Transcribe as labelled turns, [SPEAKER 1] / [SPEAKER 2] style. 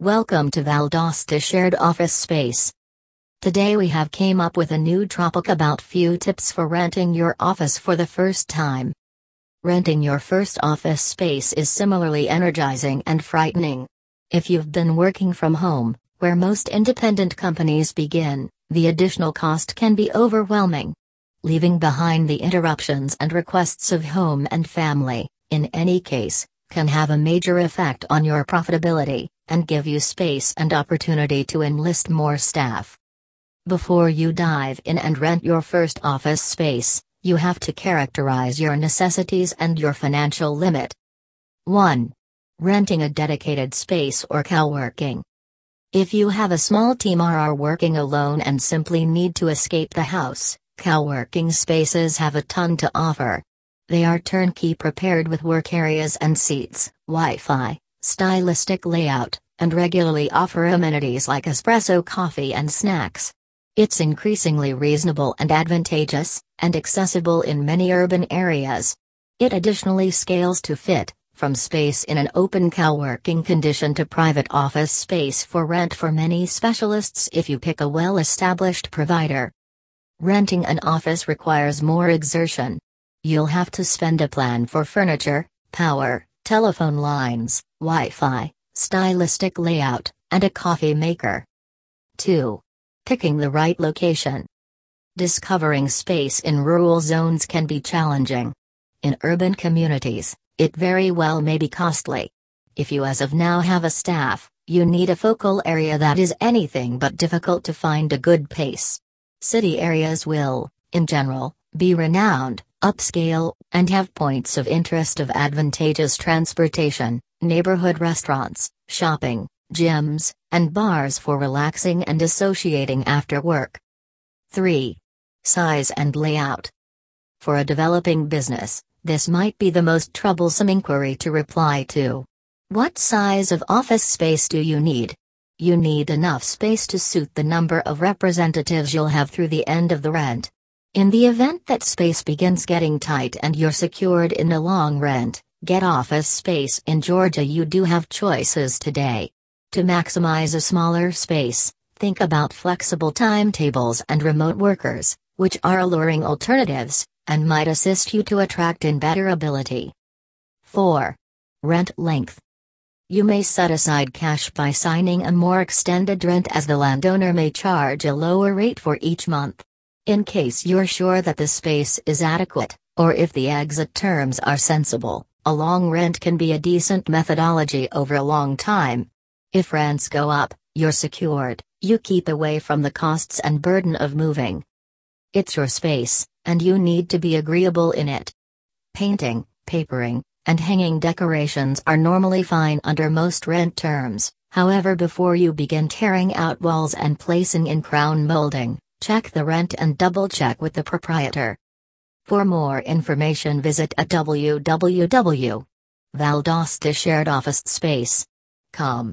[SPEAKER 1] Welcome to Valdosta Shared Office Space. Today we have came up with a new topic about few tips for renting your office for the first time. Renting your first office space is similarly energizing and frightening. If you've been working from home, where most independent companies begin, the additional cost can be overwhelming. Leaving behind the interruptions and requests of home and family, in any case, can have a major effect on your profitability, and give you space and opportunity to enlist more staff. Before you dive in and rent your first office space, you have to characterize your necessities and your financial limit. 1. Renting a dedicated space or co-working. If you have a small team or are working alone and simply need to escape the house, co-working spaces have a ton to offer. They are turnkey prepared with work areas and seats, Wi-Fi, stylistic layout, and regularly offer amenities like espresso coffee and snacks. It's increasingly reasonable and advantageous, and accessible in many urban areas. It additionally scales to fit, from space in an open co-working condition to private office space for rent for many specialists if you pick a well-established provider. Renting an office requires more exertion. You'll have to spend a plan for furniture, power, telephone lines, Wi Fi, stylistic layout, and a coffee maker. 2. Picking the right location. Discovering space in rural zones can be challenging. In urban communities, it very well may be costly. If you as of now have a staff, you need a focal area that is anything but difficult to find a good pace. City areas will, in general, be renowned, upscale, and have points of interest of advantageous transportation, neighborhood restaurants, shopping, gyms, and bars for relaxing and associating after work. 3. Size and layout. For a developing business, this might be the most troublesome inquiry to reply to. What size of office space do you need? You need enough space to suit the number of representatives you'll have through the end of the rent. In the event that space begins getting tight and you're secured in a long rent, get office space in Georgia. You do have choices today. To maximize a smaller space, think about flexible timetables and remote workers, which are alluring alternatives, and might assist you to attract in better ability. 4. Rent length. You may set aside cash by signing a more extended rent as the landowner may charge a lower rate for each month. In case you're sure that the space is adequate, or if the exit terms are sensible, a long rent can be a decent methodology over a long time. If rents go up, you're secured, you keep away from the costs and burden of moving. It's your space, and you need to be agreeable in it. Painting, papering, and hanging decorations are normally fine under most rent terms, however before you begin tearing out walls and placing in crown molding, check the rent and double check with the proprietor. For more information visit at www.valdostasharedofficespace.com.